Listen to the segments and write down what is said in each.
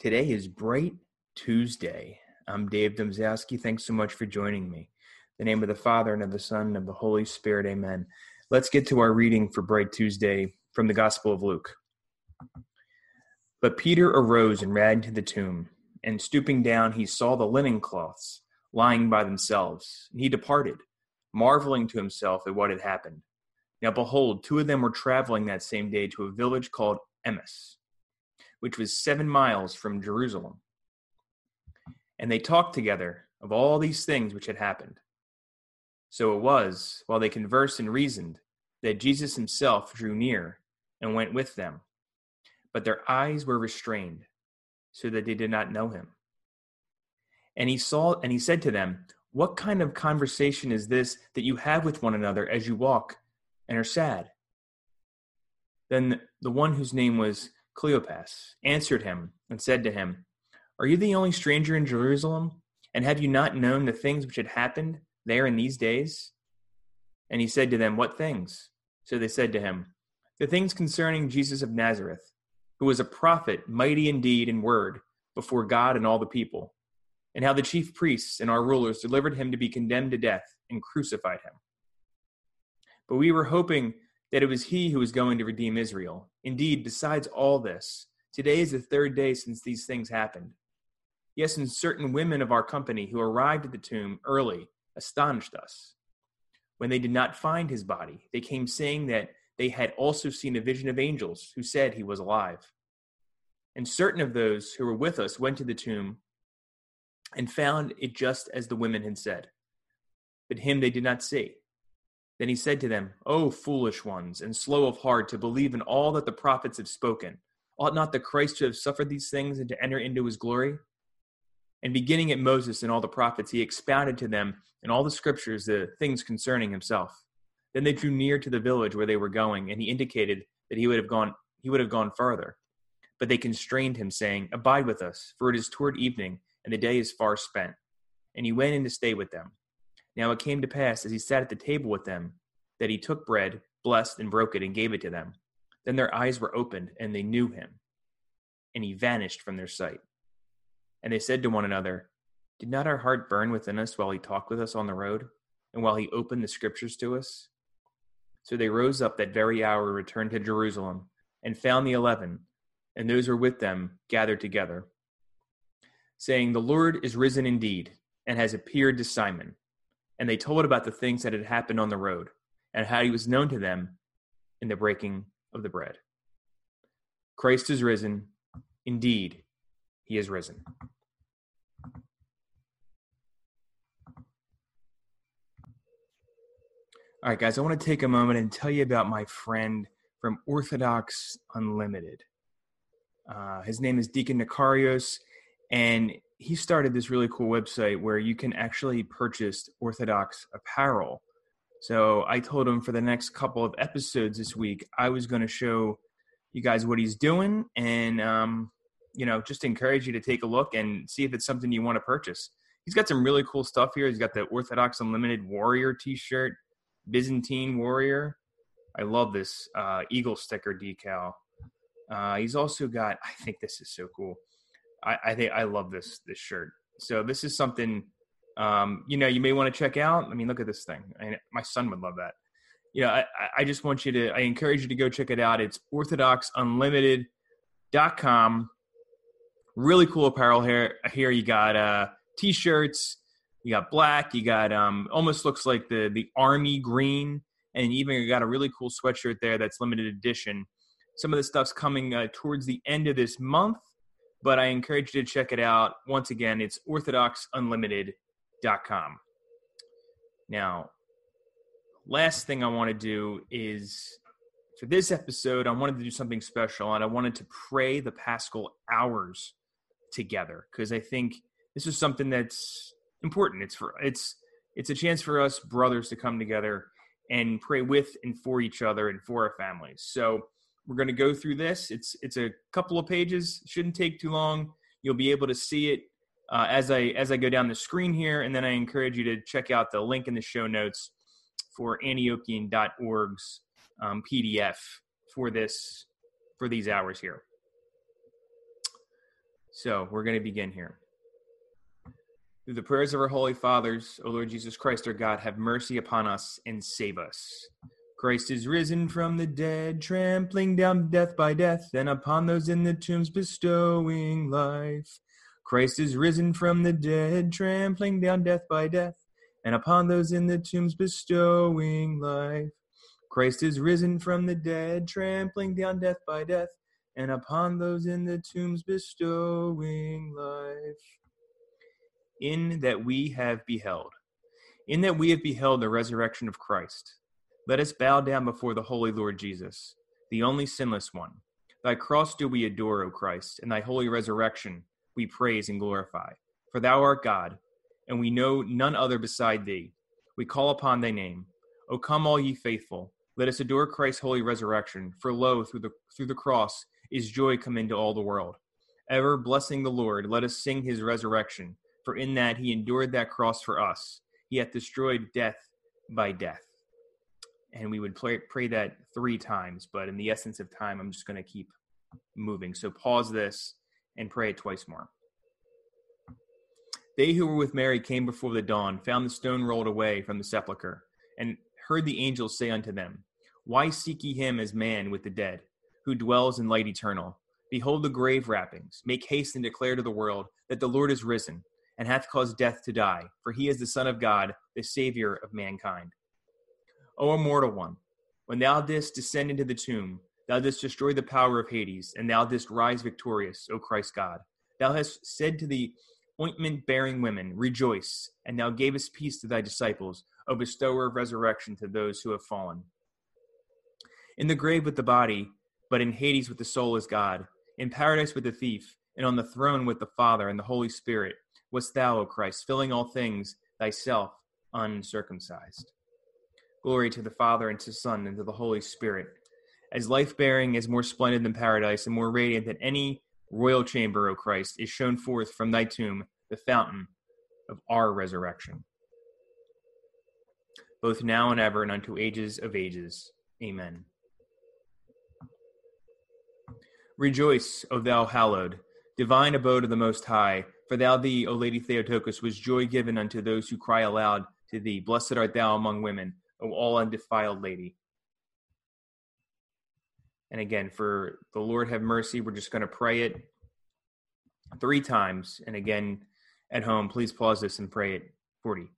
Today is Bright Tuesday. I'm Dave Domzowski. Thanks so much for joining me. In the name of the Father and of the Son and of the Holy Spirit, amen. Let's get to our reading for Bright Tuesday from the Gospel of Luke. But Peter arose and ran to the tomb, and stooping down, he saw the linen cloths lying by themselves. And he departed, marveling to himself at what had happened. Now behold, two of them were traveling that same day to a village called Emmaus, which was seven miles from Jerusalem. And they talked together of all these things which had happened. So it was, while they conversed and reasoned, that Jesus himself drew near and went with them. But their eyes were restrained, so that they did not know him. And he saw and he said to them, What kind of conversation is this that you have with one another as you walk and are sad? Then the one whose name was Cleopas answered him and said to him, Are you the only stranger in Jerusalem? And have you not known the things which had happened there in these days? And he said to them, What things? So they said to him, The things concerning Jesus of Nazareth, who was a prophet, mighty in deed and word, before God and all the people, and how the chief priests and our rulers delivered him to be condemned to death and crucified him. But we were hoping that it was he who was going to redeem Israel. Indeed, besides all this, today is the third day since these things happened. Yes, and certain women of our company who arrived at the tomb early astonished us. When they did not find his body, they came saying that they had also seen a vision of angels who said he was alive. And certain of those who were with us went to the tomb and found it just as the women had said. But him they did not see. Then he said to them, O foolish ones, and slow of heart to believe in all that the prophets have spoken. Ought not the Christ to have suffered these things and to enter into his glory? And beginning at Moses and all the prophets, he expounded to them in all the scriptures the things concerning himself. Then they drew near to the village where they were going, and he indicated that he would have gone he would have gone farther. But they constrained him, saying, Abide with us, for it is toward evening, and the day is far spent. And he went in to stay with them. Now it came to pass, as he sat at the table with them, that he took bread, blessed, and broke it, and gave it to them. Then their eyes were opened, and they knew him. And he vanished from their sight. And they said to one another, Did not our heart burn within us while he talked with us on the road, and while he opened the scriptures to us? So they rose up that very hour returned to Jerusalem, and found the eleven, and those who were with them gathered together, saying, The Lord is risen indeed, and has appeared to Simon and they told about the things that had happened on the road and how he was known to them in the breaking of the bread. Christ is risen. Indeed, he is risen. All right, guys, I want to take a moment and tell you about my friend from Orthodox Unlimited. Uh, his name is Deacon Nicarios, and he started this really cool website where you can actually purchase Orthodox apparel. So I told him for the next couple of episodes this week, I was going to show you guys what he's doing and, um, you know, just encourage you to take a look and see if it's something you want to purchase. He's got some really cool stuff here. He's got the Orthodox Unlimited Warrior t shirt, Byzantine Warrior. I love this uh, Eagle sticker decal. Uh, he's also got, I think this is so cool. I, I think I love this this shirt. So this is something um, you know you may want to check out. I mean, look at this thing. I mean, my son would love that. You know, I, I just want you to. I encourage you to go check it out. It's orthodoxunlimited.com. Really cool apparel here. Here you got uh, t-shirts. You got black. You got um, almost looks like the the army green, and even you got a really cool sweatshirt there that's limited edition. Some of the stuff's coming uh, towards the end of this month but I encourage you to check it out. Once again, it's orthodoxunlimited.com. Now, last thing I want to do is for this episode, I wanted to do something special and I wanted to pray the Paschal hours together because I think this is something that's important. It's for it's it's a chance for us brothers to come together and pray with and for each other and for our families. So we're going to go through this. It's it's a couple of pages. Shouldn't take too long. You'll be able to see it uh, as I as I go down the screen here, and then I encourage you to check out the link in the show notes for Antiochian.org's um, PDF for this for these hours here. So we're going to begin here. Through the prayers of our holy fathers, O Lord Jesus Christ, our God, have mercy upon us and save us. Christ is risen from the dead, trampling down death by death, and upon those in the tombs bestowing life. Christ is risen from the dead, trampling down death by death, and upon those in the tombs bestowing life. Christ is risen from the dead, trampling down death by death, and upon those in the tombs bestowing life. In that we have beheld, in that we have beheld the resurrection of Christ let us bow down before the holy Lord Jesus, the only sinless one. Thy cross do we adore, O Christ, and thy holy resurrection we praise and glorify. For thou art God, and we know none other beside thee. We call upon thy name. O come, all ye faithful, let us adore Christ's holy resurrection. For lo, through the, through the cross is joy come into all the world. Ever blessing the Lord, let us sing his resurrection. For in that he endured that cross for us, he hath destroyed death by death and we would pray, pray that three times. But in the essence of time, I'm just going to keep moving. So pause this and pray it twice more. They who were with Mary came before the dawn, found the stone rolled away from the sepulchre, and heard the angels say unto them, Why seek ye him as man with the dead, who dwells in light eternal? Behold the grave wrappings. Make haste and declare to the world that the Lord is risen, and hath caused death to die, for he is the Son of God, the Savior of mankind. O immortal one, when thou didst descend into the tomb, thou didst destroy the power of Hades, and thou didst rise victorious, O Christ God. Thou hast said to the ointment bearing women, Rejoice, and thou gavest peace to thy disciples, O bestower of resurrection to those who have fallen. In the grave with the body, but in Hades with the soul is God, in paradise with the thief, and on the throne with the Father and the Holy Spirit, wast thou, O Christ, filling all things, thyself uncircumscribed. Glory to the Father, and to the Son, and to the Holy Spirit. As life bearing is more splendid than paradise, and more radiant than any royal chamber, O Christ, is shown forth from thy tomb, the fountain of our resurrection. Both now and ever, and unto ages of ages. Amen. Rejoice, O thou hallowed, divine abode of the Most High, for thou thee, O Lady Theotokos, was joy given unto those who cry aloud to thee. Blessed art thou among women O all undefiled lady. And again, for the Lord have mercy, we're just going to pray it three times. And again, at home, please pause this and pray it 40.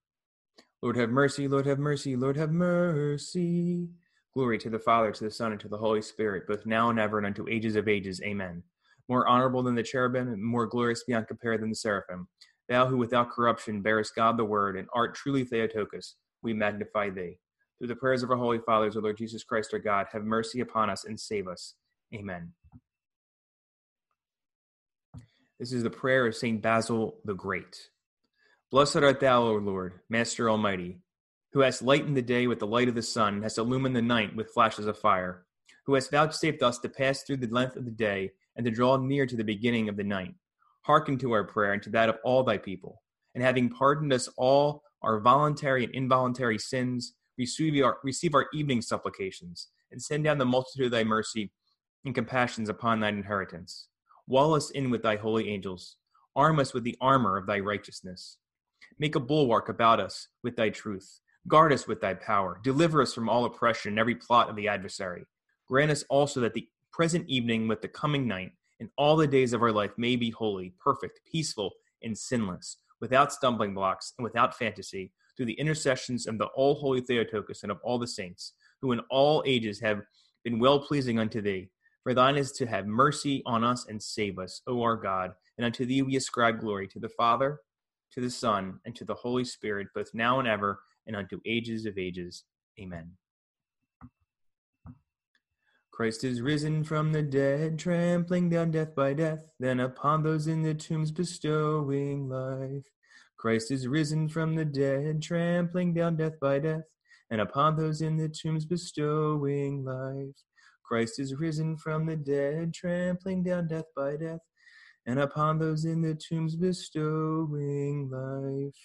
Lord have mercy, Lord have mercy, Lord have mercy. Glory to the Father, to the Son, and to the Holy Spirit, both now and ever, and unto ages of ages. Amen. More honorable than the cherubim, and more glorious beyond compare than the seraphim. Thou who without corruption bearest God the Word, and art truly Theotokos, we magnify thee. Through the prayers of our holy fathers, O Lord Jesus Christ, our God, have mercy upon us and save us. Amen. This is the prayer of St. Basil the Great. Blessed art thou, O Lord, Master Almighty, who hast lightened the day with the light of the sun, and hast illumined the night with flashes of fire, who hast vouchsafed us to pass through the length of the day and to draw near to the beginning of the night. Hearken to our prayer and to that of all thy people, and having pardoned us all our voluntary and involuntary sins, receive our, receive our evening supplications, and send down the multitude of thy mercy and compassions upon thine inheritance. Wall us in with thy holy angels. Arm us with the armor of thy righteousness. Make a bulwark about us with thy truth. Guard us with thy power. Deliver us from all oppression and every plot of the adversary. Grant us also that the present evening with the coming night and all the days of our life may be holy, perfect, peaceful, and sinless, without stumbling blocks and without fantasy, through the intercessions of the all holy Theotokos and of all the saints, who in all ages have been well pleasing unto thee. For thine is to have mercy on us and save us, O our God. And unto thee we ascribe glory to the Father, to the Son, and to the Holy Spirit, both now and ever, and unto ages of ages. Amen. Christ is risen from the dead, trampling down death by death, then upon those in the tombs bestowing life. Christ is risen from the dead, trampling down death by death, and upon those in the tombs bestowing life. Christ is risen from the dead, trampling down death by death, and upon those in the tombs bestowing life.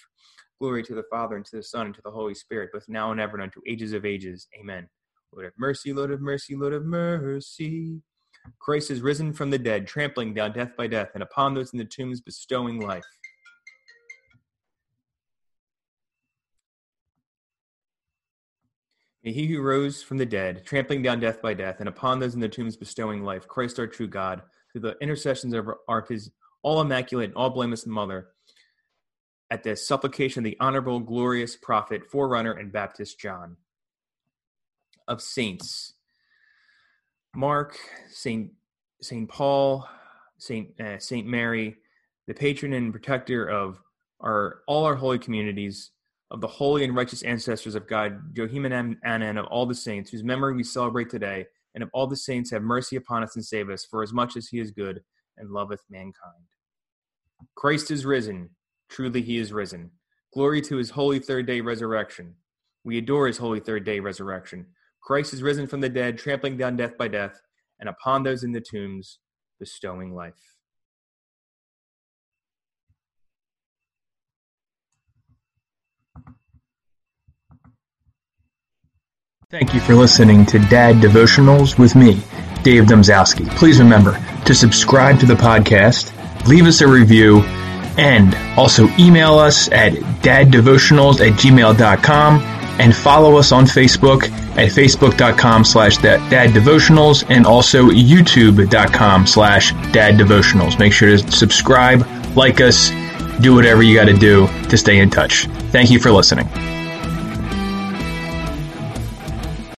Glory to the Father, and to the Son, and to the Holy Spirit, both now and ever, and unto ages of ages. Amen. Lord of mercy, Lord of mercy, Lord of mercy. Christ is risen from the dead, trampling down death by death, and upon those in the tombs bestowing life. May he who rose from the dead, trampling down death by death, and upon those in the tombs bestowing life, Christ our true God, through the intercessions of, our, his all immaculate and all blameless mother, at the supplication of the honorable, glorious prophet, forerunner, and Baptist John. Of saints. Mark, Saint Saint Paul, Saint uh, Saint Mary, the patron and protector of our all our holy communities, of the holy and righteous ancestors of God, Joachim and Anna, and of all the saints whose memory we celebrate today, and of all the saints have mercy upon us and save us, for as much as He is good and loveth mankind. Christ is risen; truly He is risen. Glory to His holy third day resurrection. We adore His holy third day resurrection. Christ is risen from the dead, trampling down death by death, and upon those in the tombs, bestowing life. Thank you for listening to Dad Devotionals with me, Dave Domzowski. Please remember to subscribe to the podcast, leave us a review, and also email us at daddevotionals at gmail.com and follow us on Facebook at facebook.com slash daddevotionals and also youtube.com slash daddevotionals. Make sure to subscribe, like us, do whatever you got to do to stay in touch. Thank you for listening.